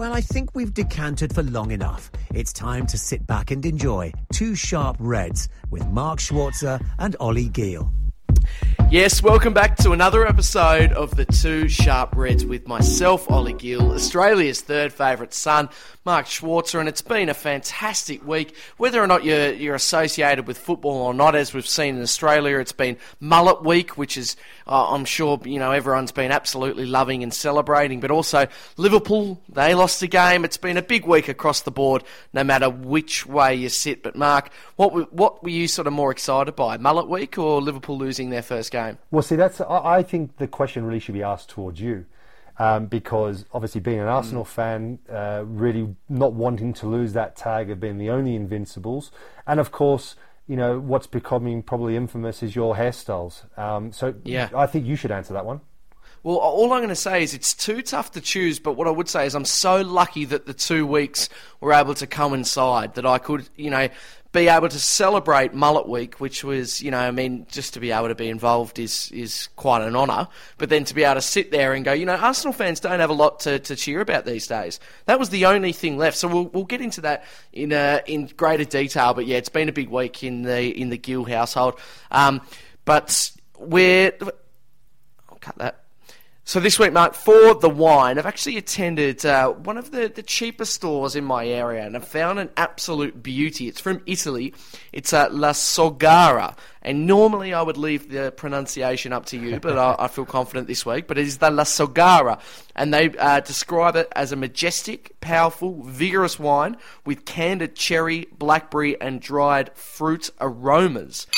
Well, I think we've decanted for long enough. It's time to sit back and enjoy Two Sharp Reds with Mark Schwarzer and Ollie Gill. Yes, welcome back to another episode of the Two Sharp Reds with myself, Ollie Gill, Australia's third favourite son, Mark Schwarzer, and it's been a fantastic week. Whether or not you're, you're associated with football or not, as we've seen in Australia, it's been Mullet Week, which is, uh, I'm sure, you know, everyone's been absolutely loving and celebrating, but also Liverpool, they lost a game. It's been a big week across the board, no matter which way you sit. But Mark, what, what were you sort of more excited by, Mullet Week or Liverpool losing their first game? Well, see, that's I, I think the question really should be asked towards you um, because obviously being an Arsenal mm. fan, uh, really not wanting to lose that tag of being the only Invincibles, and of course, you know what's becoming probably infamous is your hairstyles. Um, so yeah. I think you should answer that one. Well, all I'm going to say is it's too tough to choose, but what I would say is I'm so lucky that the two weeks were able to coincide that I could, you know, be able to celebrate Mullet Week, which was, you know, I mean, just to be able to be involved is is quite an honour. But then to be able to sit there and go, you know, Arsenal fans don't have a lot to, to cheer about these days. That was the only thing left. So we'll we'll get into that in uh, in greater detail. But yeah, it's been a big week in the in the Gill household. Um, but we're I'll cut that. So this week, Mark, for the wine, I've actually attended uh, one of the, the cheaper stores in my area and I've found an absolute beauty. It's from Italy. It's uh, La Sogara. And normally I would leave the pronunciation up to you, but I, I, feel confident this week. But it is the La Sogara. And they uh, describe it as a majestic, powerful, vigorous wine with candied cherry, blackberry, and dried fruit aromas.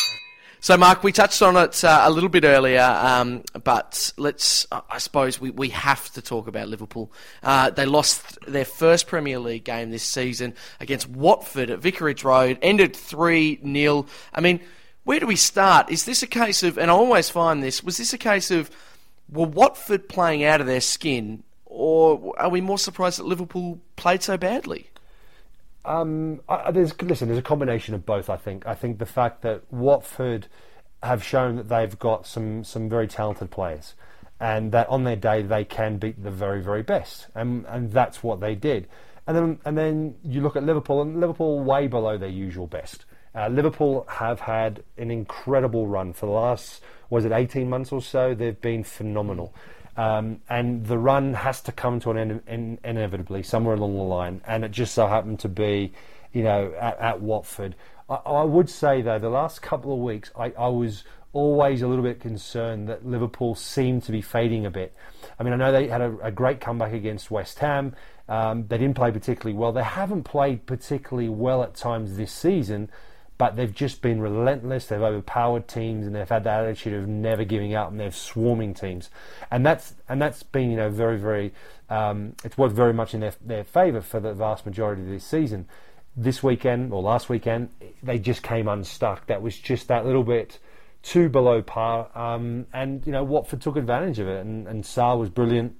So, Mark, we touched on it uh, a little bit earlier, um, but let's, I suppose, we, we have to talk about Liverpool. Uh, they lost their first Premier League game this season against Watford at Vicarage Road, ended 3 0. I mean, where do we start? Is this a case of, and I always find this, was this a case of, were Watford playing out of their skin, or are we more surprised that Liverpool played so badly? Um, I, there's listen. There's a combination of both. I think. I think the fact that Watford have shown that they've got some some very talented players, and that on their day they can beat the very very best, and and that's what they did. And then and then you look at Liverpool, and Liverpool way below their usual best. Uh, Liverpool have had an incredible run for the last was it 18 months or so. They've been phenomenal. Um, and the run has to come to an end in, inevitably somewhere along the line, and it just so happened to be, you know, at, at Watford. I, I, would say though, the last couple of weeks, I, I, was always a little bit concerned that Liverpool seemed to be fading a bit. I mean, I know they had a, a great comeback against West Ham. Um, they didn't play particularly well. They haven't played particularly well at times this season but they've just been relentless. They've overpowered teams, and they've had that attitude of never giving up, and they're swarming teams, and that's and that's been you know very very um, it's worked very much in their their favour for the vast majority of this season. This weekend or last weekend, they just came unstuck. That was just that little bit too below par, um, and you know Watford took advantage of it, and, and Sarr was brilliant,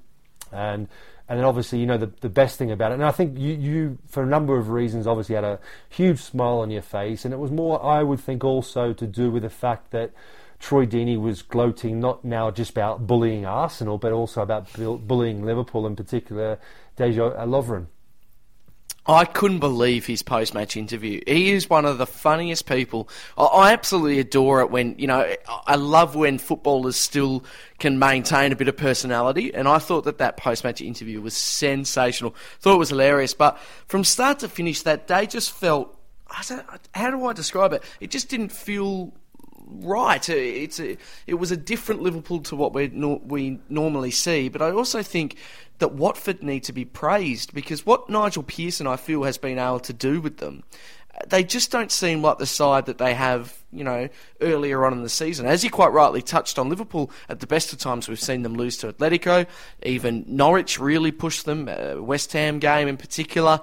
and and then obviously, you know, the, the best thing about it, and I think you, you, for a number of reasons, obviously had a huge smile on your face, and it was more, I would think, also to do with the fact that Troy Deeney was gloating not now just about bullying Arsenal, but also about bullying Liverpool, in particular, Dejan Lovren. I couldn't believe his post match interview. He is one of the funniest people. I absolutely adore it when, you know, I love when footballers still can maintain a bit of personality. And I thought that that post match interview was sensational. Thought it was hilarious. But from start to finish, that day just felt. how do I describe it? It just didn't feel right. It's a, it was a different Liverpool to what we we normally see. But I also think that Watford need to be praised because what Nigel Pearson I feel has been able to do with them, they just don't seem like the side that they have. You know, earlier on in the season, as you quite rightly touched on, Liverpool at the best of times we've seen them lose to Atletico. Even Norwich really pushed them. Uh, West Ham game in particular,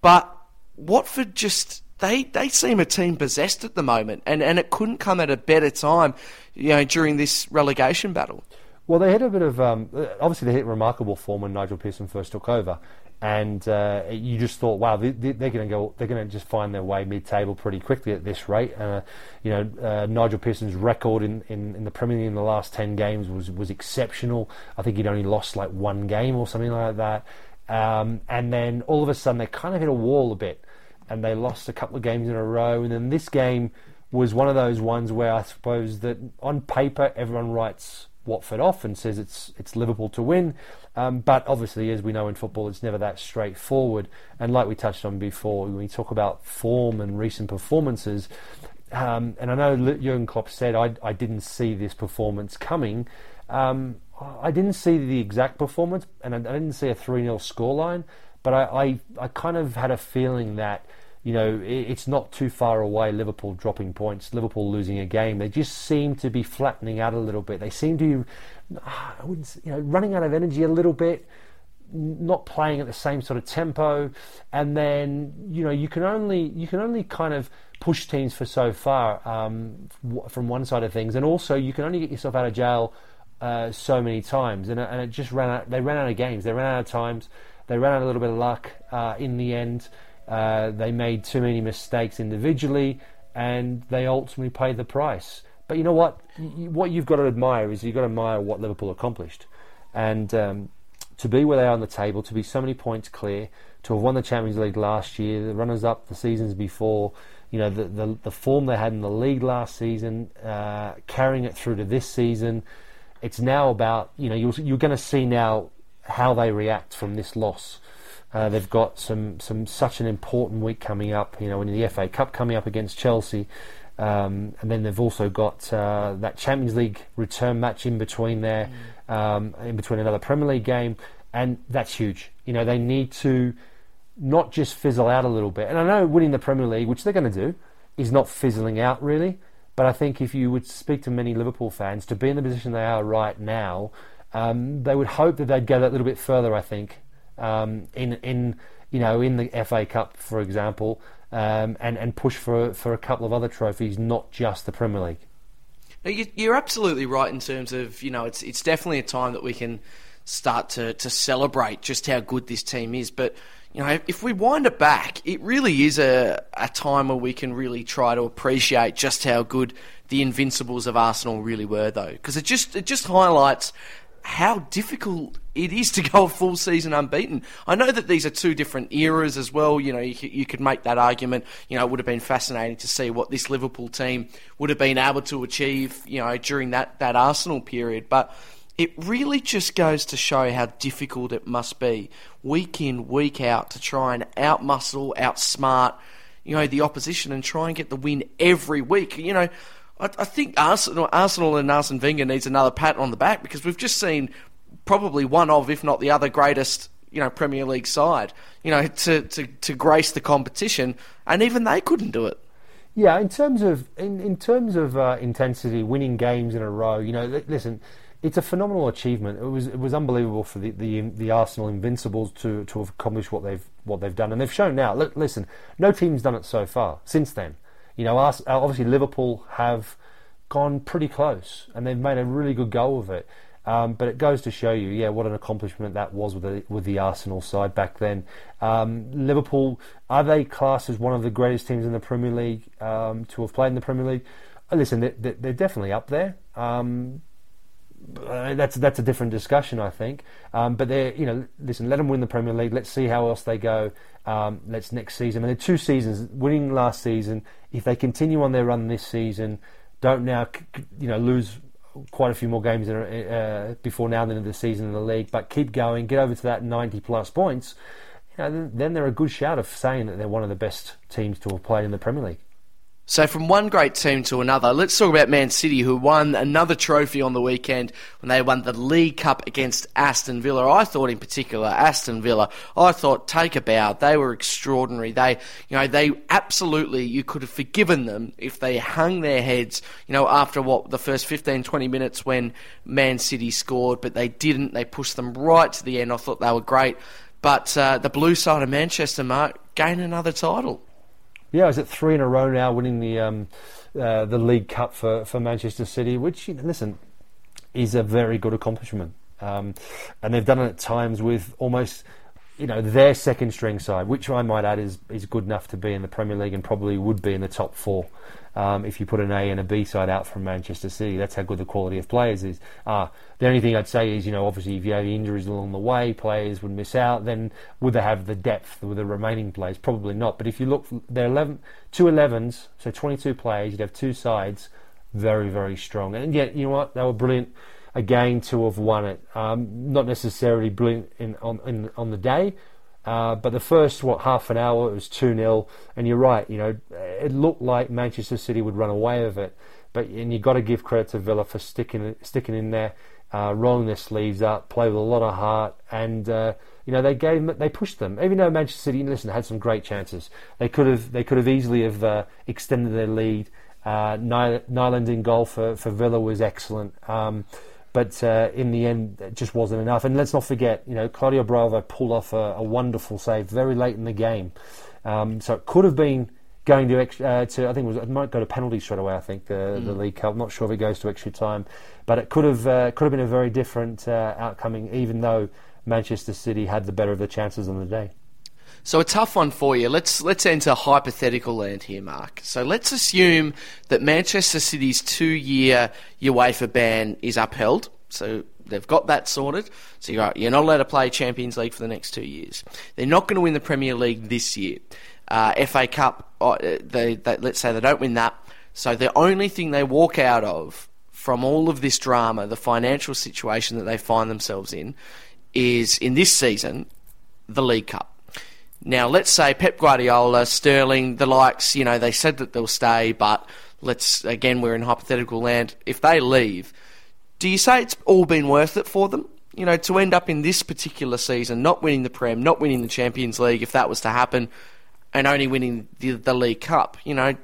but Watford just they they seem a team possessed at the moment, and, and it couldn't come at a better time, you know, during this relegation battle. Well, they had a bit of um, obviously they hit remarkable form when Nigel Pearson first took over, and uh, you just thought, wow, they, are going to go, they're going to just find their way mid-table pretty quickly at this rate. Uh, you know, uh, Nigel Pearson's record in, in, in, the Premier League in the last ten games was was exceptional. I think he'd only lost like one game or something like that. Um, and then all of a sudden they kind of hit a wall a bit and they lost a couple of games in a row. And then this game was one of those ones where I suppose that on paper everyone writes Watford off and says it's it's Liverpool to win. Um, but obviously, as we know in football, it's never that straightforward. And like we touched on before, when we talk about form and recent performances, um, and I know Jurgen Klopp said I, I didn't see this performance coming. Um, I didn't see the exact performance, and I, I didn't see a 3 0 scoreline, but I, I, I kind of had a feeling that you know, it's not too far away. Liverpool dropping points, Liverpool losing a game. They just seem to be flattening out a little bit. They seem to, I wouldn't, you know, running out of energy a little bit, not playing at the same sort of tempo, and then you know you can only you can only kind of push teams for so far um, from one side of things, and also you can only get yourself out of jail uh, so many times, and, and it just ran out. They ran out of games. They ran out of times. They ran out a little bit of luck uh, in the end. Uh, they made too many mistakes individually, and they ultimately paid the price. But you know what? What you've got to admire is you've got to admire what Liverpool accomplished, and um, to be where they are on the table, to be so many points clear, to have won the Champions League last year, the runners-up the seasons before, you know the the, the form they had in the league last season, uh, carrying it through to this season. It's now about you know you're, you're going to see now how they react from this loss uh, they've got some, some such an important week coming up. You know, in the FA Cup coming up against Chelsea, um, and then they've also got uh, that Champions League return match in between there, mm. um, in between another Premier League game, and that's huge. You know, they need to not just fizzle out a little bit. And I know winning the Premier League, which they're going to do, is not fizzling out really. But I think if you would speak to many Liverpool fans, to be in the position they are right now, um, they would hope that they'd go that little bit further. I think um, in in you know in the FA Cup, for example, um, and and push for for a couple of other trophies, not just the Premier League. You're absolutely right in terms of you know it's it's definitely a time that we can start to to celebrate just how good this team is, but. You know, if we wind it back, it really is a, a time where we can really try to appreciate just how good the Invincibles of Arsenal really were, though, because it just it just highlights how difficult it is to go a full season unbeaten. I know that these are two different eras as well. You know, you, you, could make that argument. You know, it would have been fascinating to see what this Liverpool team would have been able to achieve, you know, during that, that Arsenal period. But it really just goes to show how difficult it must be week in, week out to try and outmuscle, outsmart, you know, the opposition and try and get the win every week. You know, I, I think Arsenal, Arsenal and Arsene Wenger needs another pat on the back because we've just seen probably one of, if not the other greatest, you know, Premier League side, you know, to, to, to grace the competition, and even they couldn't do it. Yeah, in terms of in, in terms of uh, intensity, winning games in a row, you know, listen, it's a phenomenal achievement. It was it was unbelievable for the, the, the Arsenal Invincibles to, to have accomplished what they've what they've done, and they've shown now. Look, listen, no team's done it so far since then. You know, obviously Liverpool have gone pretty close, and they've made a really good go of it. Um, but it goes to show you, yeah, what an accomplishment that was with the, with the Arsenal side back then. Um, Liverpool are they classed as one of the greatest teams in the Premier League um, to have played in the Premier League? Uh, listen, they're, they're, definitely up there. Um, uh, that's that's a different discussion, I think. Um, but they, you know, listen, let them win the Premier League. Let's see how else they go. Um, let's next season. I mean, two seasons, winning last season. If they continue on their run this season, don't now, you know, lose quite a few more games uh, before now than in the season in the league, but keep going, get over to that 90 plus points. You know, then they're a good shout of saying that they're one of the best teams to have played in the Premier League. So, from one great team to another, let's talk about Man City, who won another trophy on the weekend when they won the League Cup against Aston Villa. I thought, in particular, Aston Villa, I thought, take a bow. They were extraordinary. They, you know, they absolutely, you could have forgiven them if they hung their heads, you know, after what, the first 15, 20 minutes when Man City scored, but they didn't. They pushed them right to the end. I thought they were great. But uh, the blue side of Manchester, Mark, gained another title. Yeah, is it three in a row now, winning the um, uh, the League Cup for, for Manchester City, which you know, listen is a very good accomplishment, um, and they've done it at times with almost you know their second string side, which I might add is is good enough to be in the Premier League and probably would be in the top four um, if you put an A and a B side out from Manchester City. That's how good the quality of players is. Uh, the only thing I'd say is, you know, obviously if you have injuries along the way, players would miss out. Then would they have the depth with the remaining players? Probably not. But if you look, they're 11, two 11s, so 22 players. You'd have two sides, very very strong. And yet, you know what? They were brilliant again to have won it. Um, not necessarily brilliant in, on in, on the day, uh, but the first what half an hour it was two 0 and you're right. You know, it looked like Manchester City would run away with it, but and you've got to give credit to Villa for sticking sticking in there, uh, rolling their sleeves up, play with a lot of heart, and uh, you know they gave they pushed them. Even though Manchester City, listen, had some great chances, they could have they could have easily have uh, extended their lead. Uh, Nyland in goal for, for Villa was excellent. Um, but uh, in the end, it just wasn't enough. And let's not forget, you know, Claudio Bravo pulled off a, a wonderful save very late in the game, um, so it could have been going to, uh, to I think it, was, it might go to penalty straight away. I think the, mm. the League Cup. I'm not sure if it goes to extra time, but it could have uh, could have been a very different uh, outcome, even though Manchester City had the better of the chances on the day. So a tough one for you. Let's let's enter hypothetical land here, Mark. So let's assume that Manchester City's two-year UEFA ban is upheld. So they've got that sorted. So you're, you're not allowed to play Champions League for the next two years. They're not going to win the Premier League this year. Uh, FA Cup, uh, they, they, let's say they don't win that. So the only thing they walk out of from all of this drama, the financial situation that they find themselves in, is in this season the League Cup. Now, let's say Pep Guardiola, Sterling, the likes, you know, they said that they'll stay, but let's, again, we're in hypothetical land. If they leave, do you say it's all been worth it for them? You know, to end up in this particular season, not winning the Prem, not winning the Champions League, if that was to happen, and only winning the, the League Cup. You know,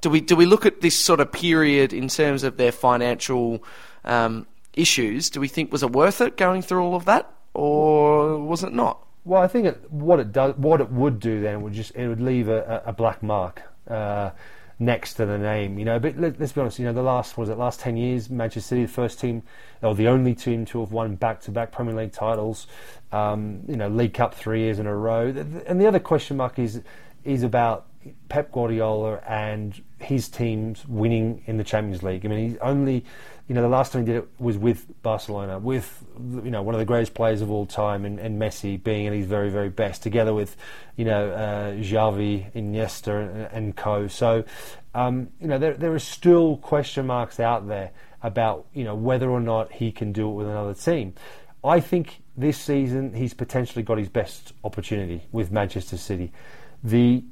do we do we look at this sort of period in terms of their financial um, issues? Do we think was it worth it going through all of that, or was it not? Well, I think it, what it does, what it would do then would just it would leave a, a black mark uh, next to the name, you know. But let, us be honest, you know, the last was it last ten years, Manchester City, the first team or the only team to have won back-to-back Premier League titles, um, you know, League Cup three years in a row. And the other question mark is is about Pep Guardiola and his teams winning in the Champions League. I mean, he's only you know, the last time he did it was with Barcelona, with you know one of the greatest players of all time, and, and Messi being at his very very best, together with you know uh, Xavi, Iniesta, and, co. So um, you know there there are still question marks out there about you know whether or not he can do it with another team. I think this season he's potentially got his best opportunity with Manchester City. The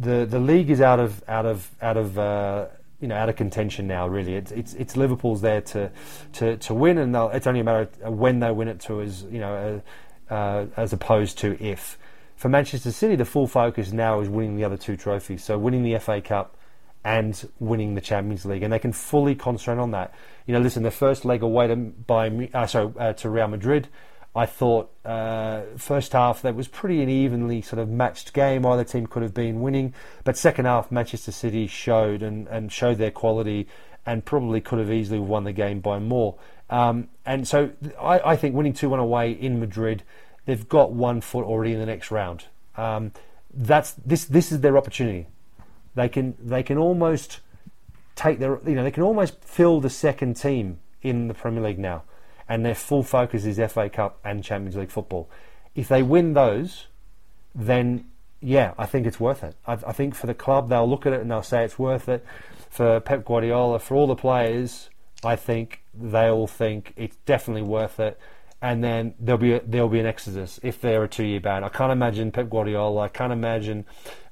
the the league is out of out of out of uh, you know out of contention now. Really, it's it's, it's Liverpool's there to to, to win, and it's only a matter of when they win it to as you know uh, uh, as opposed to if. For Manchester City, the full focus now is winning the other two trophies. So winning the FA Cup and winning the Champions League, and they can fully concentrate on that. You know, listen, the first leg away to by uh, sorry uh, to Real Madrid I thought uh, first half that was pretty an evenly sort of matched game. Either team could have been winning, but second half Manchester City showed and, and showed their quality and probably could have easily won the game by more. Um, and so I, I, think winning two one away in Madrid, they've got one foot already in the next round. Um, that's this this is their opportunity. They can they can almost take their you know they can almost fill the second team in the Premier League now and their full focus is FA Cup and Champions League football. If they win those, then yeah, I think it's worth it. I, I, think for the club, they'll look at it and they'll say it's worth it. For Pep Guardiola, for all the players, I think they all think it's definitely worth it. and then there'll be a, there'll be an exodus if they're a two-year ban. I can't imagine Pep Guardiola. I can't imagine,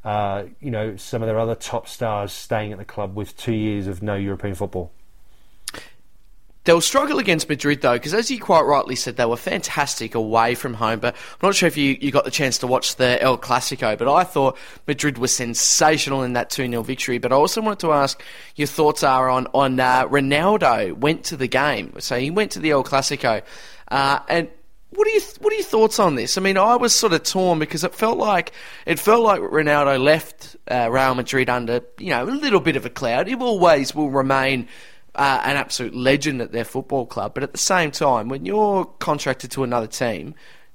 uh, you know, some of their other top stars staying at the club with two years of no European football. They'll struggle against Madrid though, because as you quite rightly said, they were fantastic away from home. But I'm not sure if you, you got the chance to watch the El Clasico, but I thought Madrid was sensational in that 2 0 victory. But I also wanted to ask your thoughts are on, on uh, Ronaldo went to the game. So he went to the El Clasico. Uh, and what are you what are your thoughts on this? I mean, I was sort of torn because it felt like it felt like Ronaldo left uh, Real Madrid under you know a little bit of a cloud. He always will remain uh, an absolute legend at their football club. But at the same time, when you're contracted to another team,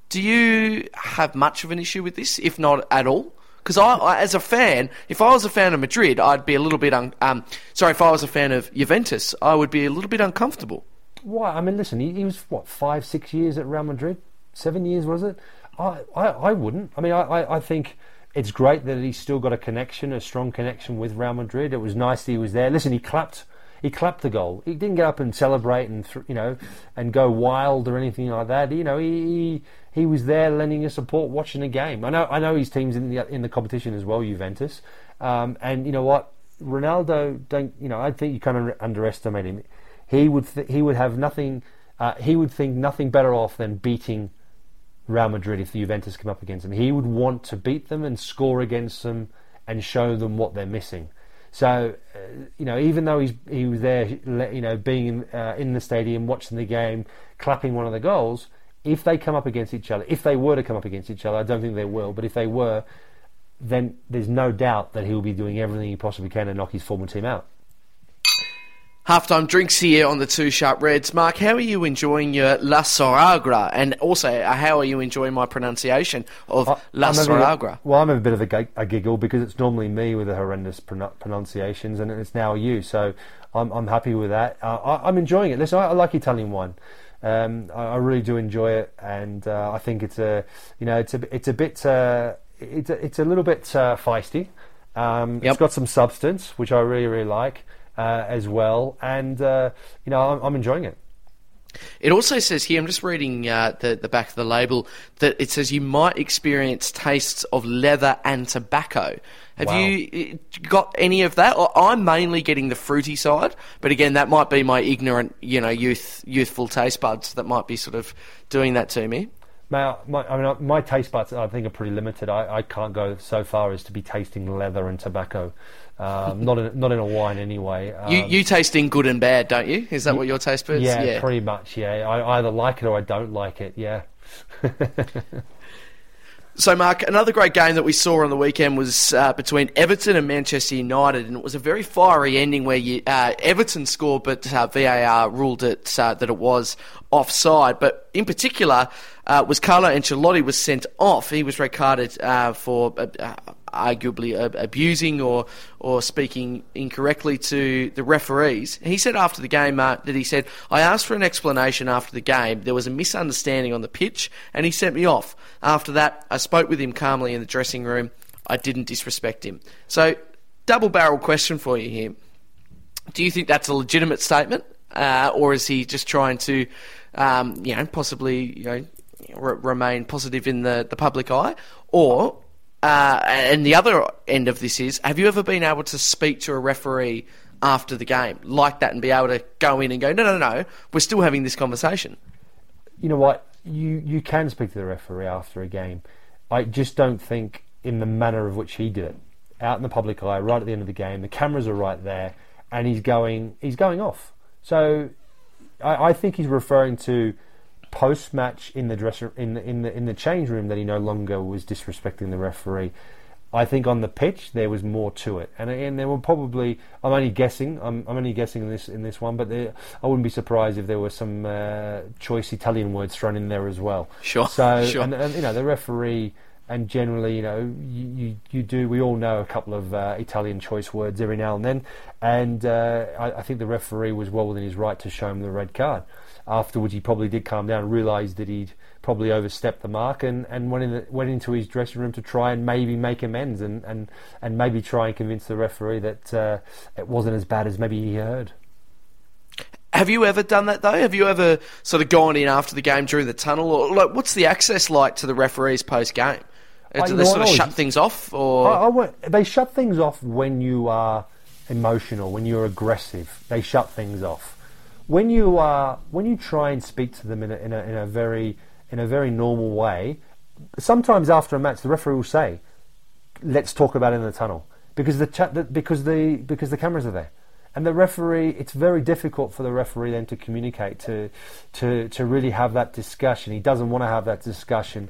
do you have much of an issue with this, if not at all? Because I, I, as a fan, if I was a fan of Madrid, I'd be a little bit un- um, sorry. If I was a fan of Juventus, I would be a little bit uncomfortable. Why? I mean, listen, he, he was what five, six years at Real Madrid, seven years was it? I, I, I wouldn't. I mean, I, I, I think it's great that he's still got a connection, a strong connection with Real Madrid. It was nice that he was there. Listen, he clapped he clapped the goal. He didn't get up and celebrate and you know and go wild or anything like that. You know, he he was there lending his support, watching the game. I know I know his team's in the in the competition as well, Juventus. Um, and you know what, Ronaldo don't you know? I think you kind of underestimate him. He would th- he would have nothing. Uh, he would think nothing better off than beating Real Madrid if the Juventus come up against him. He would want to beat them and score against them and show them what they're missing. So, uh, you know, even though he's he was there, you know, being in, uh, in the stadium, watching the game, clapping one of the goals, if they come up against each other, if they were to come up against each other, I don't think they will, but if they were, then there's no doubt that he'll be doing everything he possibly can to knock his former team out. Halftime drinks here on the Two Sharp Reds. Mark, how are you enjoying your La Soragra? And also, uh, how are you enjoying my pronunciation of I, La I'm Soragra? well, I'm a bit of a, a, giggle because it's normally me with the horrendous pronunciations and it's now you. So I'm, I'm happy with that. Uh, I, am enjoying it. Listen, I, I like Italian wine. Um, I, I, really do enjoy it, and uh, I think it's a, you know, it's a, it's a bit, uh, it's a, it's a little bit uh, feisty. Um, yep. It's got some substance, which I really, really like uh, as well, and uh, you know I'm, I'm, enjoying it. It also says here, I'm just reading uh, the the back of the label that it says you might experience tastes of leather and tobacco. Have wow. you got any of that? I'm mainly getting the fruity side, but again, that might be my ignorant, you know, youth youthful taste buds that might be sort of doing that to me. My, my, I mean, my taste buds, I think, are pretty limited. I, I can't go so far as to be tasting leather and tobacco. Um, not in not in a wine anyway. Um, you you tasting good and bad, don't you? Is that what your taste buds? Yeah, yeah, pretty much. Yeah, I either like it or I don't like it. Yeah. So, Mark, another great game that we saw on the weekend was uh, between Everton and Manchester United, and it was a very fiery ending where you, uh, Everton scored, but uh, VAR ruled it uh, that it was offside. But in particular, uh, was Carlo Ancelotti was sent off. He was red carded uh, for arguably abusing or or speaking incorrectly to the referees. He said after the game uh, that he said, "I asked for an explanation after the game. There was a misunderstanding on the pitch, and he sent me off. After that, I spoke with him calmly in the dressing room. I didn't disrespect him." So, double barrel question for you here. Do you think that's a legitimate statement, uh, or is he just trying to, um, you know, possibly, you know, remain positive in the, the public eye, or uh, and the other end of this is, have you ever been able to speak to a referee after the game like that and be able to go in and go, no, no, no, we're still having this conversation? You know what? You you can speak to the referee after a game. I just don't think in the manner of which he did it, out in the public eye, right at the end of the game. The cameras are right there, and he's going he's going off. So I, I think he's referring to post match in the dressing in the, in the in the change room that he no longer was disrespecting the referee. I think on the pitch there was more to it, and again there were probably I'm only guessing I'm, I'm only guessing in this in this one, but there, I wouldn't be surprised if there were some uh, choice Italian words thrown in there as well. Sure. So sure. And, and, you know the referee and generally you know you, you, you do we all know a couple of uh, Italian choice words every now and then, and uh, I, I think the referee was well within his right to show him the red card afterwards he probably did calm down, realised that he'd probably overstepped the mark, and, and went, in the, went into his dressing room to try and maybe make amends and, and, and maybe try and convince the referee that uh, it wasn't as bad as maybe he heard. Have you ever done that though? Have you ever sort of gone in after the game during the tunnel, or like what's the access like to the referees post game? Do you they sort of shut things off, or I, I they shut things off when you are emotional, when you're aggressive. They shut things off. When you are, when you try and speak to them in a, in a, in a very in a very normal way, sometimes after a match, the referee will say, "Let's talk about it in the tunnel," because the chat, because the because the cameras are there. And the referee, it's very difficult for the referee then to communicate, to, to, to really have that discussion. He doesn't want to have that discussion.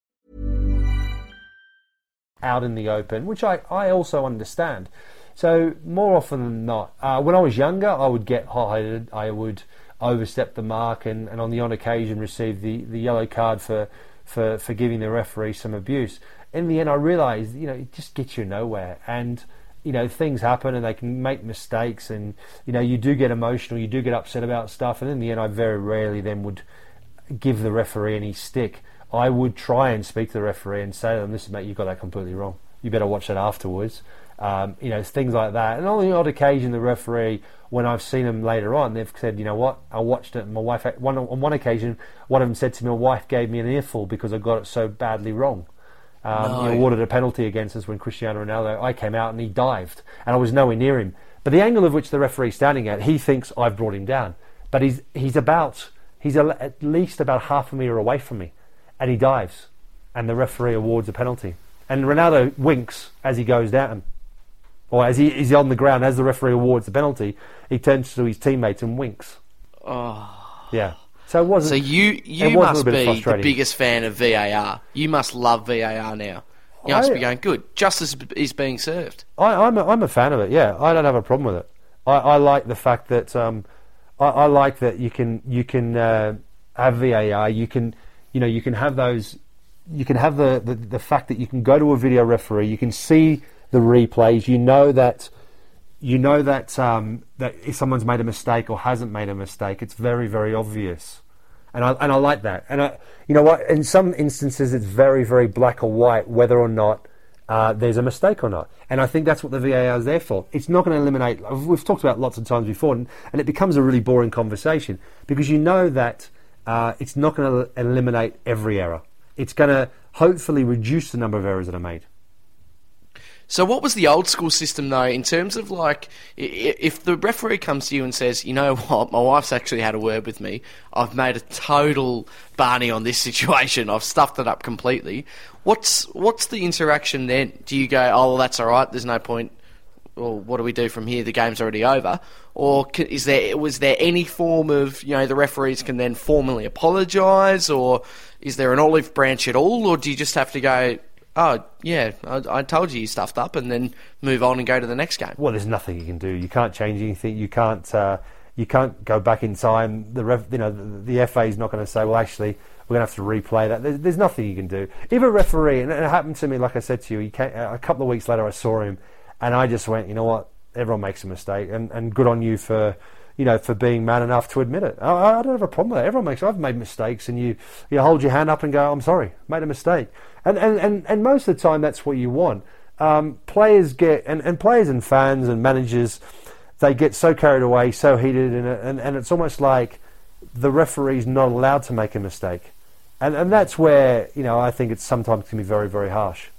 Out in the open, which I, I also understand. So more often than not, uh, when I was younger, I would get hot-headed. I would overstep the mark, and, and on the odd occasion receive the, the yellow card for, for for giving the referee some abuse. In the end, I realised, you know, it just gets you nowhere, and you know things happen, and they can make mistakes, and you know you do get emotional, you do get upset about stuff, and in the end, I very rarely then would give the referee any stick. I would try and speak to the referee and say to them, "Listen, mate, you got that completely wrong. You better watch that afterwards." Um, you know, things like that. And on the odd occasion, the referee, when I've seen them later on, they've said, "You know what? I watched it. My wife, one on one occasion, one of them said to me, "My wife gave me an earful because I got it so badly wrong." Um, He awarded a penalty against us when Cristiano Ronaldo. I came out and he dived, and I was nowhere near him. But the angle of which the referee's standing at, he thinks I've brought him down, but he's he's about he's a, at least about half a metre away from me, and he dives, and the referee awards a penalty, and Ronaldo winks as he goes down, or as he is on the ground as the referee awards the penalty, he turns to his teammates and winks. Oh, yeah. So it wasn't. so you you must be the biggest fan of VAR. You must love VAR now. You must I- be going good. Justice is being served. I, I'm a, I'm a fan of it. Yeah, I don't have a problem with it. I, I like the fact that um, I, I like that you can you can uh, have VAR. You can you know you can have those. You can have the, the the fact that you can go to a video referee. You can see the replays. You know that you know that um, that if someone's made a mistake or hasn't made a mistake, it's very very obvious, and I and I like that. And I, you know what? In some instances, it's very very black or white whether or not uh, there's a mistake or not. And I think that's what the VAR is there for. It's not going to eliminate. We've talked about lots of times before, and, and it becomes a really boring conversation because you know that uh, it's not going to eliminate every error. It's going to hopefully reduce the number of errors that are made. So, what was the old school system though, in terms of like, if the referee comes to you and says, "You know what, my wife's actually had a word with me. I've made a total Barney on this situation. I've stuffed it up completely." What's what's the interaction then? Do you go, "Oh, well, that's all right. There's no point." Well, what do we do from here? The game's already over. Or is there was there any form of you know the referees can then formally apologise, or is there an olive branch at all, or do you just have to go? Oh yeah, I, I told you you stuffed up, and then move on and go to the next game. Well, there's nothing you can do. You can't change anything. You can't. Uh, you can't go back in time. The ref, you know, the, the FA is not going to say, "Well, actually, we're going to have to replay that." There's, there's nothing you can do. If a referee, and it happened to me, like I said to you, came, a couple of weeks later, I saw him, and I just went, "You know what? Everyone makes a mistake, and, and good on you for." You know, for being man enough to admit it, I, I don't have a problem with that. Everyone makes. I've made mistakes, and you, you hold your hand up and go, "I'm sorry, made a mistake." And and, and, and most of the time, that's what you want. Um, players get, and, and players and fans and managers, they get so carried away, so heated, and, and, and it's almost like the referee's not allowed to make a mistake. And, and that's where, you know, I think it's sometimes can be very, very harsh.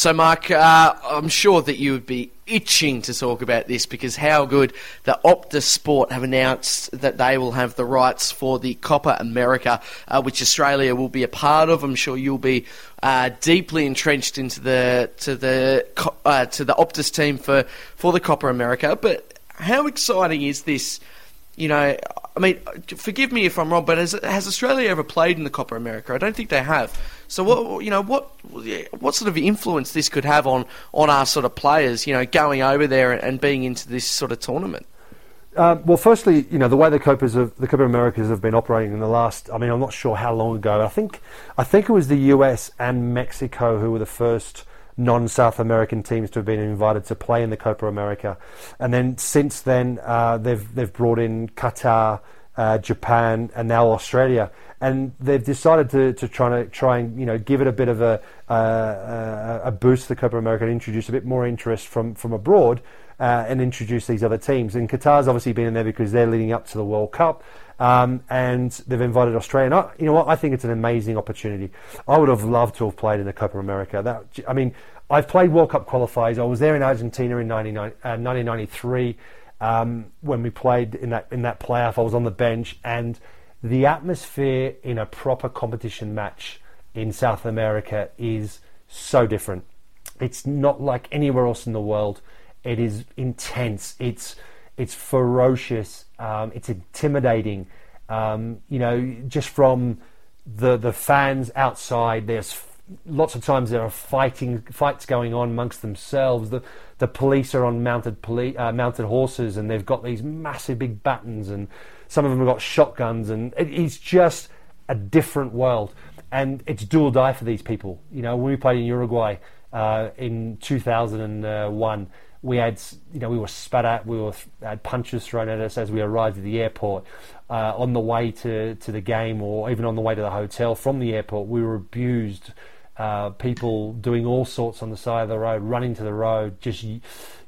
So, Mark, uh, I'm sure that you would be itching to talk about this because how good the Optus Sport have announced that they will have the rights for the Copa America, uh, which Australia will be a part of. I'm sure you'll be uh, deeply entrenched into the to the uh, to the Optus team for for the Copa America. But how exciting is this? You know, I mean, forgive me if I'm wrong, but has, has Australia ever played in the Copa America? I don't think they have. So what you know what what sort of influence this could have on on our sort of players, you know, going over there and being into this sort of tournament. Um, well, firstly, you know the way the Copas the Copa Americas have been operating in the last. I mean, I'm not sure how long ago. I think I think it was the U.S. and Mexico who were the first non-South American teams to have been invited to play in the Copa America, and then since then uh, they've they've brought in Qatar, uh, Japan, and now Australia, and they've decided to, to try to try and you know give it a bit of a uh, a boost the Copa America and introduce a bit more interest from from abroad. Uh, and introduce these other teams. And Qatar's obviously been in there because they're leading up to the World Cup. Um, and they've invited Australia. I, you know what? I think it's an amazing opportunity. I would have loved to have played in the Copa America. That, I mean, I've played World Cup qualifiers. I was there in Argentina in 1993 uh, um, when we played in that in that playoff. I was on the bench, and the atmosphere in a proper competition match in South America is so different. It's not like anywhere else in the world. It is intense. It's it's ferocious. Um, it's intimidating. Um, you know, just from the the fans outside, there's lots of times there are fighting fights going on amongst themselves. The the police are on mounted poli- uh, mounted horses and they've got these massive big batons and some of them have got shotguns and it, it's just a different world and it's do or die for these people. You know, when we played in Uruguay uh, in 2001, we had you know we were spat at, we were had punches thrown at us as we arrived at the airport. Uh, on the way to, to the game or even on the way to the hotel from the airport, we were abused uh, people doing all sorts on the side of the road, running to the road, just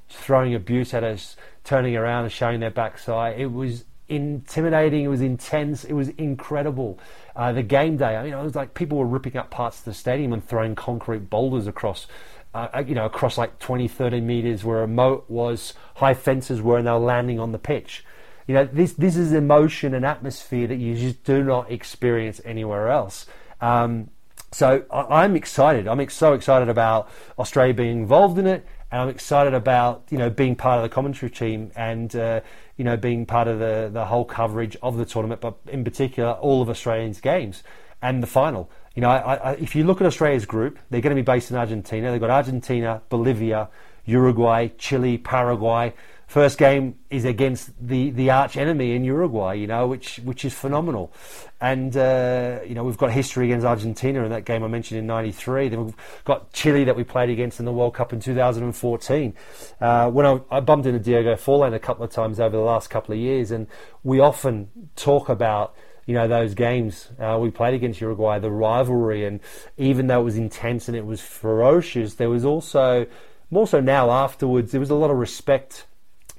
throwing abuse at us, turning around and showing their backside. It was intimidating. It was intense. It was incredible. Uh, the game day, I mean, it was like people were ripping up parts of the stadium and throwing concrete boulders across. Uh, uh you know, across like 20, 30 meters where a moat was, high fences were, and they were landing on the pitch. You know, this this is emotion and atmosphere that you just do not experience anywhere else. Um, so I'm excited. I'm so excited about Australia being involved in it, and I'm excited about you know being part of the commentary team and uh, you know being part of the the whole coverage of the tournament, but in particular all of Australians' games and the final. You know, I, I, if you look at Australia's group, they're going to be based in Argentina. They've got Argentina, Bolivia, Uruguay, Chile, Paraguay first game is against the, the arch enemy in Uruguay, you know, which which is phenomenal. And uh, you know, we've got history against Argentina in that game I mentioned in '93. Then we've got Chile that we played against in the World Cup in 2014. Uh, when I, I, bumped into Diego Forlan a couple of times over the last couple of years, and we often talk about. You know those games uh, we played against Uruguay, the rivalry, and even though it was intense and it was ferocious, there was also more so now afterwards. There was a lot of respect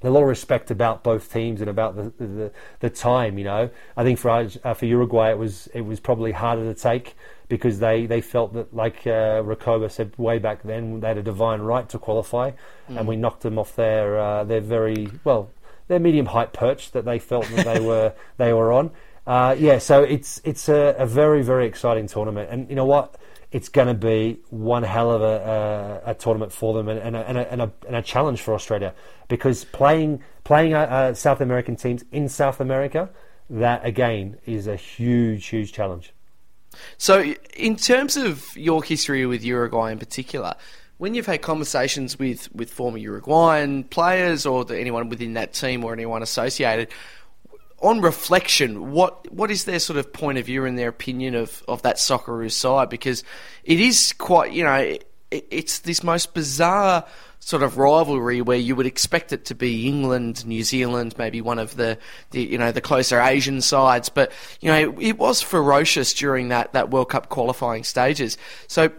a lot of respect about both teams and about the, the, the time. You know, I think for uh, for Uruguay it was it was probably harder to take because they, they felt that like uh, Recoba said way back then they had a divine right to qualify, mm. and we knocked them off their uh, their very well their medium height perch that they felt that they were they were on. Uh, yeah, so it's it's a, a very very exciting tournament, and you know what it's going to be one hell of a, a, a tournament for them and, and, a, and, and, a, challenge for Australia because playing playing uh, uh, South American teams in South America, that again is a huge huge challenge. So, in terms of your history with Uruguay in particular, when you've had conversations with, with former Uruguayan players or the, anyone within that team or anyone associated, on reflection, what what is their sort of point of view and their opinion of, of that Socceroos side? Because it is quite, you know, it, it's this most bizarre sort of rivalry where you would expect it to be England, New Zealand, maybe one of the, the you know the closer Asian sides, but you know it, it was ferocious during that that World Cup qualifying stages. So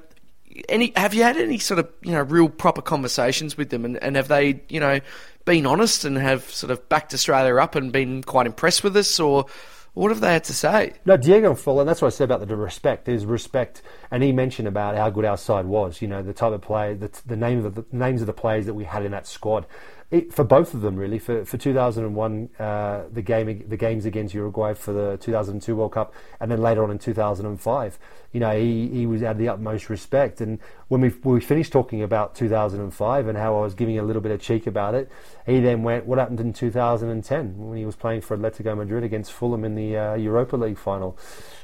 any have you had any sort of you know real proper conversations with them and, and have they you know been honest and have sort of backed Australia up and been quite impressed with us, or what have they had to say? No, Diego and that's what I said about the respect. Is respect, and he mentioned about how good our side was. You know, the type of play, the, the name of the, the names of the players that we had in that squad. It, for both of them really. For for 2001, uh, the game the games against Uruguay for the 2002 World Cup, and then later on in 2005, you know, he, he was had the utmost respect. And when we when we finished talking about 2005 and how I was giving a little bit of cheek about it, he then went, "What happened in 2010 when he was playing for Atletico Madrid against Fulham in the uh, Europa League final?"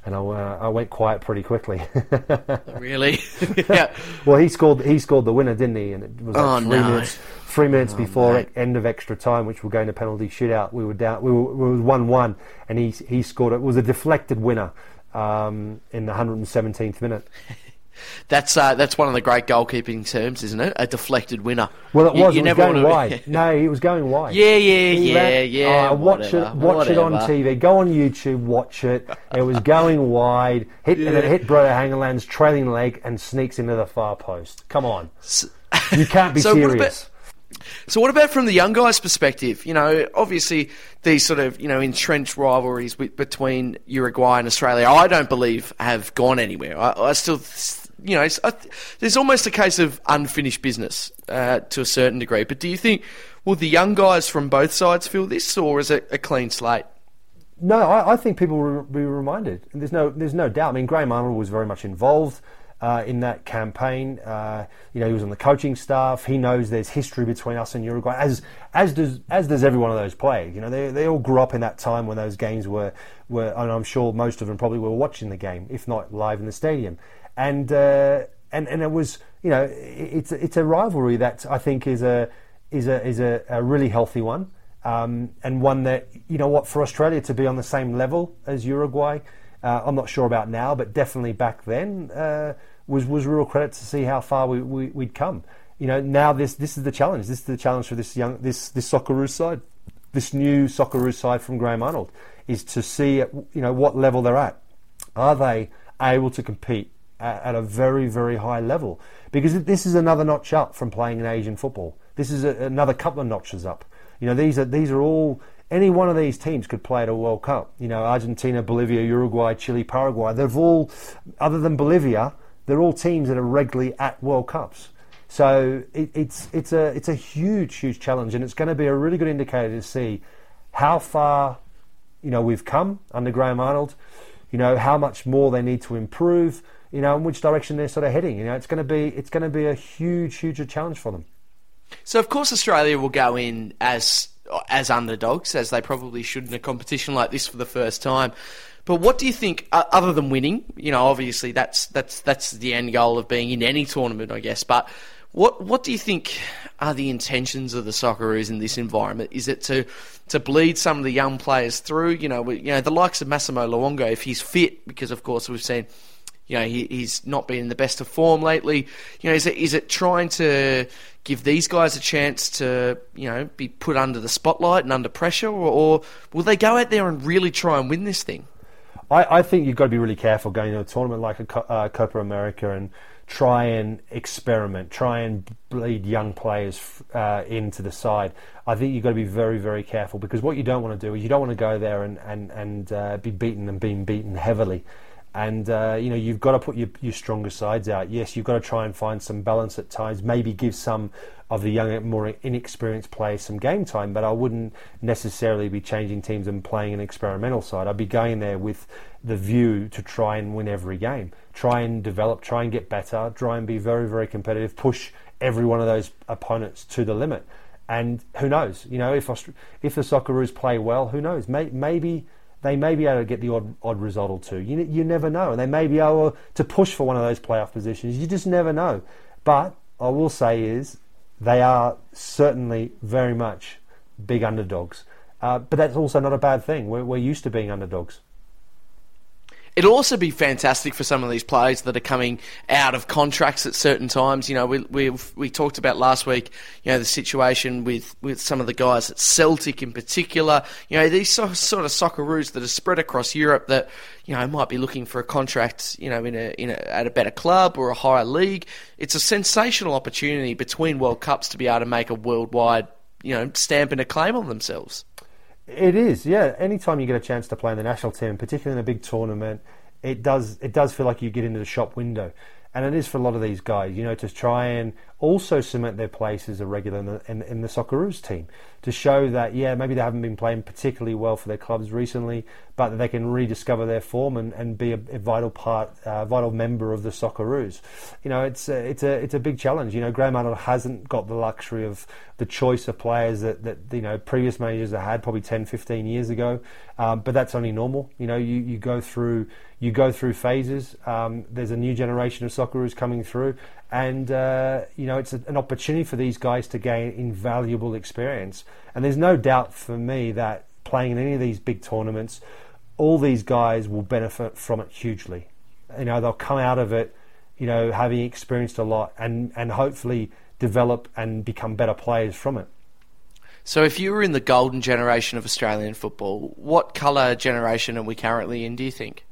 And I, uh, I went quiet pretty quickly. really? yeah. Well, he scored he scored the winner, didn't he? And it was like Oh, three no. minutes three minutes Oh, before mate. end of extra time, which we're going to penalty shootout. We were down. We were, we were one one, and he he scored it. It was a deflected winner um, in the 117th minute. That's uh, that's one of the great goalkeeping terms, isn't it? A deflected winner. Well, it was. you it was never going wide. No, he was going wide. Yeah, yeah, yeah, ran- yeah. Oh, watch whatever, it. Watch it on. TV. Go on YouTube. Watch it. It was going wide. Hit and it hit Brede Hangeland's trailing leg and sneaks into the far post. Come on, you can't be So serious. So what about from the young guys' perspective? You know, obviously these sort of you know entrenched rivalries with, between Uruguay and Australia, I don't believe have gone anywhere. I, I still, you know, I, there's almost a case of unfinished business uh, to a certain degree. But do you think will the young guys from both sides feel this, or is it a clean slate? No, I, I think people will be reminded. There's no, there's no doubt. I mean, Graham Arnold was very much involved uh, in that campaign. Uh, you know, he was on the coaching staff. He knows there's history between us and Uruguay, as as does as does every one of those players. You know, they they all grew up in that time when those games were were, and I'm sure most of them probably were watching the game, if not live in the stadium. And uh, and and it was, you know, it's it's a rivalry that I think is a is a is a, a really healthy one um, and one that you know what for Australia to be on the same level as Uruguay. Uh, I'm not sure about now, but definitely back then uh, was was real credit to see how far we, we, we'd come. You know, now this this is the challenge. This is the challenge for this young this this Socceroos side, this new Socceroos side from Graham Arnold, is to see at, you know what level they're at. Are they able to compete at, at a very very high level? Because this is another notch up from playing in Asian football. This is a, another couple of notches up. You know, these are these are all any one of these teams could play at a World Cup. You know, Argentina, Bolivia, Uruguay, Chile, Paraguay. They've all, other than Bolivia, they're all teams that are regularly at World Cups. So it, it's it's a it's a huge huge challenge, and it's going to be a really good indicator to see how far you know we've come under Graham Arnold. You know how much more they need to improve. You know, in which direction they're sort of heading. You know, it's going to be it's going to be a huge huge challenge for them. So of course Australia will go in as as underdogs, as they probably should in a competition like this for the first time. But what do you think, uh, other than winning? You know, obviously that's that's that's the end goal of being in any tournament, I guess. But what what do you think are the intentions of the Socceroos in this environment? Is it to to bleed some of the young players through? You know, you know the likes of Massimo Luongo, if he's fit, because of course we've seen you know, he, he's not been in the best of form lately. You know, is it is it trying to give these guys a chance to, you know, be put under the spotlight and under pressure, or, or will they go out there and really try and win this thing? I, I think you've got to be really careful going to a tournament like a uh, Copa America and try and experiment, try and bleed young players uh, into the side. I think you've got to be very, very careful because what you don't want to do is you don't want to go there and and and uh, be beaten and being beaten heavily. And uh, you know you've got to put your, your stronger sides out. Yes, you've got to try and find some balance at times. Maybe give some of the younger, more inexperienced players some game time. But I wouldn't necessarily be changing teams and playing an experimental side. I'd be going there with the view to try and win every game, try and develop, try and get better, try and be very, very competitive, push every one of those opponents to the limit. And who knows? You know, if if the Socceroos play well, who knows? May- maybe they may be able to get the odd, odd result or two. You, you never know. And they may be able to push for one of those playoff positions. You just never know. But I will say is they are certainly very much big underdogs. Uh, but that's also not a bad thing. We're, we're used to being underdogs. It'll also be fantastic for some of these players that are coming out of contracts at certain times. You know, we we we talked about last week. You know, the situation with, with some of the guys at Celtic in particular. You know, these so, sort of Socceroos that are spread across Europe that you know might be looking for a contract. You know, in a in a at a better club or a higher league. It's a sensational opportunity between World Cups to be able to make a worldwide you know stamp and a claim on themselves. It is, yeah. Anytime you get a chance to play in the national team, particularly in a big tournament, it does it does feel like you get into the shop window, and it is for a lot of these guys. You know, to try and also cement their place as a regular in the, in, in the Socceroos team to show that, yeah, maybe they haven't been playing particularly well for their clubs recently, but that they can rediscover their form and, and be a, a vital part, uh, vital member of the Socceroos. You know, it's a, it's a it's a big challenge. You know, Graham Arnold hasn't got the luxury of the choice of players that, that you know previous managers have had probably 10, 15 years ago, um, but that's only normal. You know, you, you go through you go through phases. Um, there's a new generation of Socceroos coming through, and uh, you know it's a, an opportunity for these guys to gain invaluable experience. And there's no doubt for me that playing in any of these big tournaments, all these guys will benefit from it hugely. You know they'll come out of it, you know, having experienced a lot, and and hopefully develop and become better players from it. So, if you were in the golden generation of Australian football, what colour generation are we currently in? Do you think?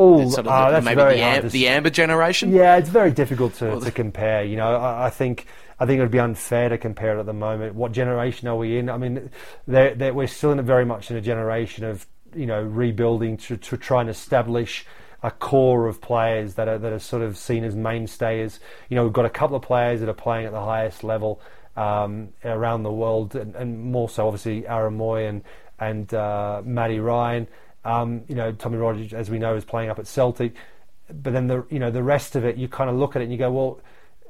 Oh, sort of uh, the, that's maybe very the, am- to the amber generation. Yeah, it's very difficult to, to compare. You know, I, I think I think it would be unfair to compare it at the moment. What generation are we in? I mean, they're, they're, we're still in a, very much in a generation of you know rebuilding to, to try and establish a core of players that are that are sort of seen as mainstays. You know, we've got a couple of players that are playing at the highest level um, around the world, and, and more so obviously Aaron Mooy and and uh, Matty Ryan. Um, you know, Tommy Rogic, as we know, is playing up at Celtic. But then the you know the rest of it, you kind of look at it and you go, well,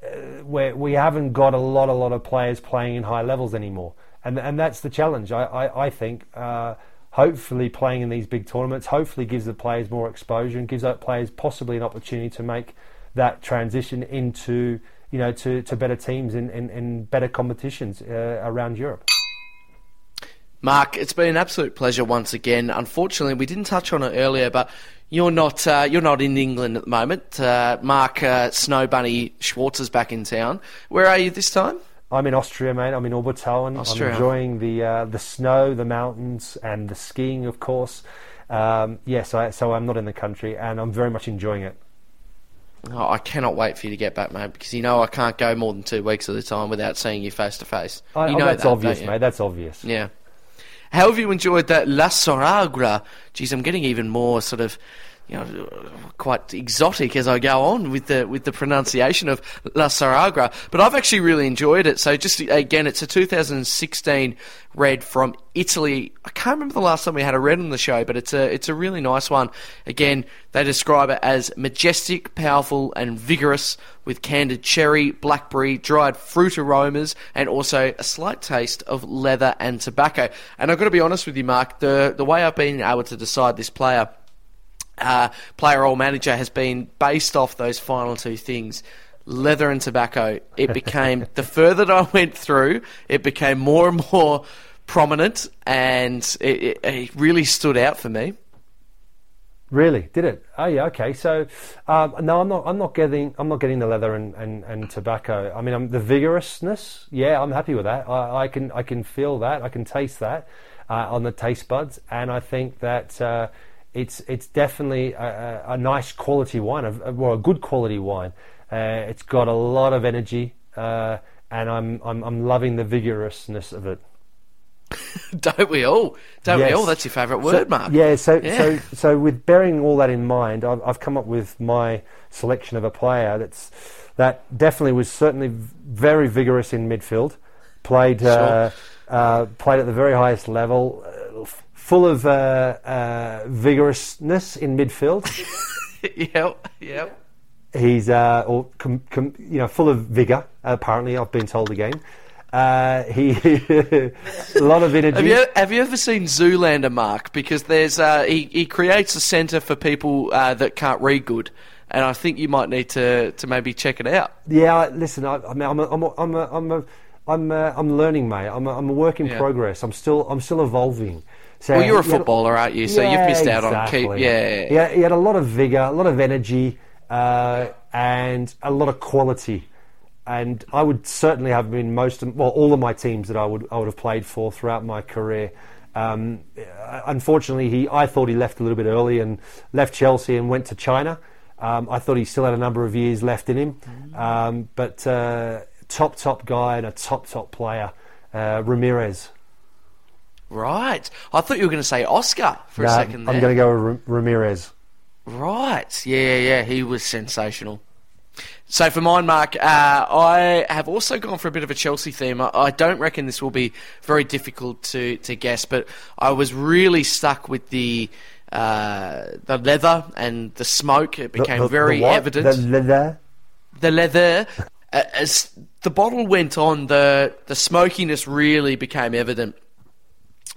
uh, we haven't got a lot a lot of players playing in high levels anymore, and and that's the challenge. I I, I think. Uh, Hopefully, playing in these big tournaments hopefully gives the players more exposure and gives the players possibly an opportunity to make that transition into you know to, to better teams and, in, in better competitions uh, around Europe. Mark, it's been an absolute pleasure once again. Unfortunately, we didn't touch on it earlier, but you're not uh, you're not in England at the moment. Uh, Mark uh, Snow Bunny Schwartz is back in town. Where are you this time? I'm in Austria, mate. I'm in Obertauern. Austria. I'm enjoying the uh, the snow, the mountains, and the skiing, of course. Um, yes, I, so I'm not in the country, and I'm very much enjoying it. Oh, I cannot wait for you to get back, mate, because you know I can't go more than two weeks at a time without seeing you face to face. You oh, know that's that, obvious, don't you? mate. That's obvious. Yeah. How have you enjoyed that La Soragra? Geez, I'm getting even more sort of, you know, quite exotic as I go on with the with the pronunciation of La Saragra. But I've actually really enjoyed it. So just again, it's a 2016 red from Italy. I can't remember the last time we had a red on the show, but it's a it's a really nice one. Again, they describe it as majestic, powerful, and vigorous, with candied cherry, blackberry, dried fruit aromas, and also a slight taste of leather and tobacco. And I've got to be honest with you, Mark, the the way I've been able to decide this player uh, player or manager has been based off those final two things leather and tobacco. It became, the further that I went through, it became more and more prominent and it, it, it really stood out for me. Really, did it? Oh yeah, okay. So um, no, I'm not. I'm not getting. I'm not getting the leather and, and, and tobacco. I mean, I'm, the vigorousness. Yeah, I'm happy with that. I, I can I can feel that. I can taste that uh, on the taste buds, and I think that uh, it's it's definitely a, a, a nice quality wine, a, a, well, a good quality wine. Uh, it's got a lot of energy, uh, and I'm, I'm I'm loving the vigorousness of it. Don't we all? Don't we all? That's your favourite So- word, Mark. Yeah, so Yeah. so so with bearing all that in mind, I've, I've come up with my selection of a player that's that definitely was certainly very vigorous in midfield, played uh, uh, played at the very highest level, full of uh, uh, vigorousness in midfield. yep, yep. He's uh, or com, com, you know full of vigor. Apparently, I've been told again. Uh, he a lot of energy. Have you, have you ever seen Zoolander, Mark? Because there's uh, he, he creates a centre for people uh, that can't read good. And I think you might need to, to maybe check it out. Yeah, listen, I, I mean, I'm a, I'm a, I'm a, I'm a, I'm, uh, I'm learning, mate. I'm a, I'm a work in Yeah. progress. I'm still, I'm still evolving. So Well, you're a footballer, aren't you? So you've missed out on keep. exactly. Yeah, He had, a lot of vigor, a lot of energy, uh, and a lot of quality. And I would certainly have been most, of, well, all of my teams that I would, I would have played for throughout my career. Um, uh, unfortunately, he, I thought he left a little bit early and left Chelsea and went to China. Um, I thought he still had a number of years left in him, Mm. um, but uh, top, top guy and a top, top player, uh, Ramires. Right. I thought you were going to say Oscar for a second there. I'm going to go with Ra- Ramires. Right. Yeah, yeah, yeah. He was sensational. So for mine, Mark, uh, I have also gone for a bit of a Chelsea theme. I, I, don't reckon this will be very difficult to, to guess, but I was really stuck with the uh, the leather and the smoke. It became the, the, very the evident. The leather. The leather. As the bottle went on, the the smokiness really became evident.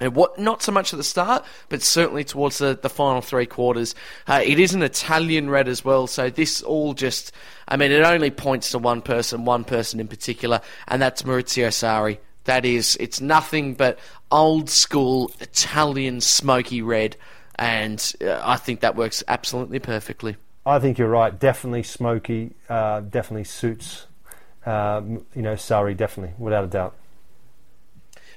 And what not so much at the start, but certainly towards the, the final three quarters. Uh, it is an Italian red as well, so this all just I mean it only points to one person, one person in particular, and that's Maurizio Sarri. That is it's nothing but old school Italian smoky red and uh, I think that works absolutely perfectly. I think you're right. Definitely smoky. Uh, definitely suits. Um, you know, Sarri definitely, without a doubt.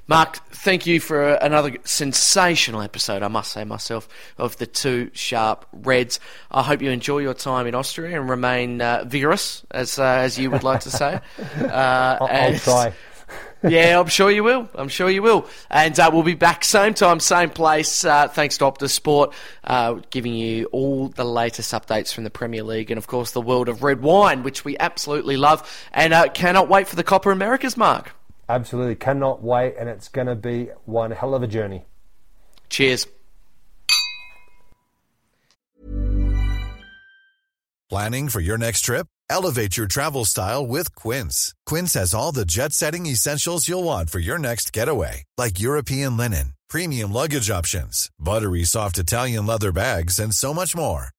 Mark, thank you for another sensational episode, I must say myself, of the two sharp Reds. I hope you enjoy your time in Austria and remain uh, vigorous, as uh, as you would like to say. Uh, I'll, I'll try. yeah, I'm sure you will. I'm sure you will. And uh, we'll be back same time, same place. Uh, thanks to Optus Sport, uh, giving you all the latest updates from the Premier League and, of course, the world of red wine, which we absolutely love. And uh, cannot wait for the Copa Americas, Mark. Absolutely. Cannot wait. And it's going to be one hell of a journey. Cheers. Planning for your next trip? Elevate your travel style with Quince. Quince has all the jet setting essentials you'll want for your next getaway, like European linen, premium luggage options, buttery soft Italian leather bags, and so much more.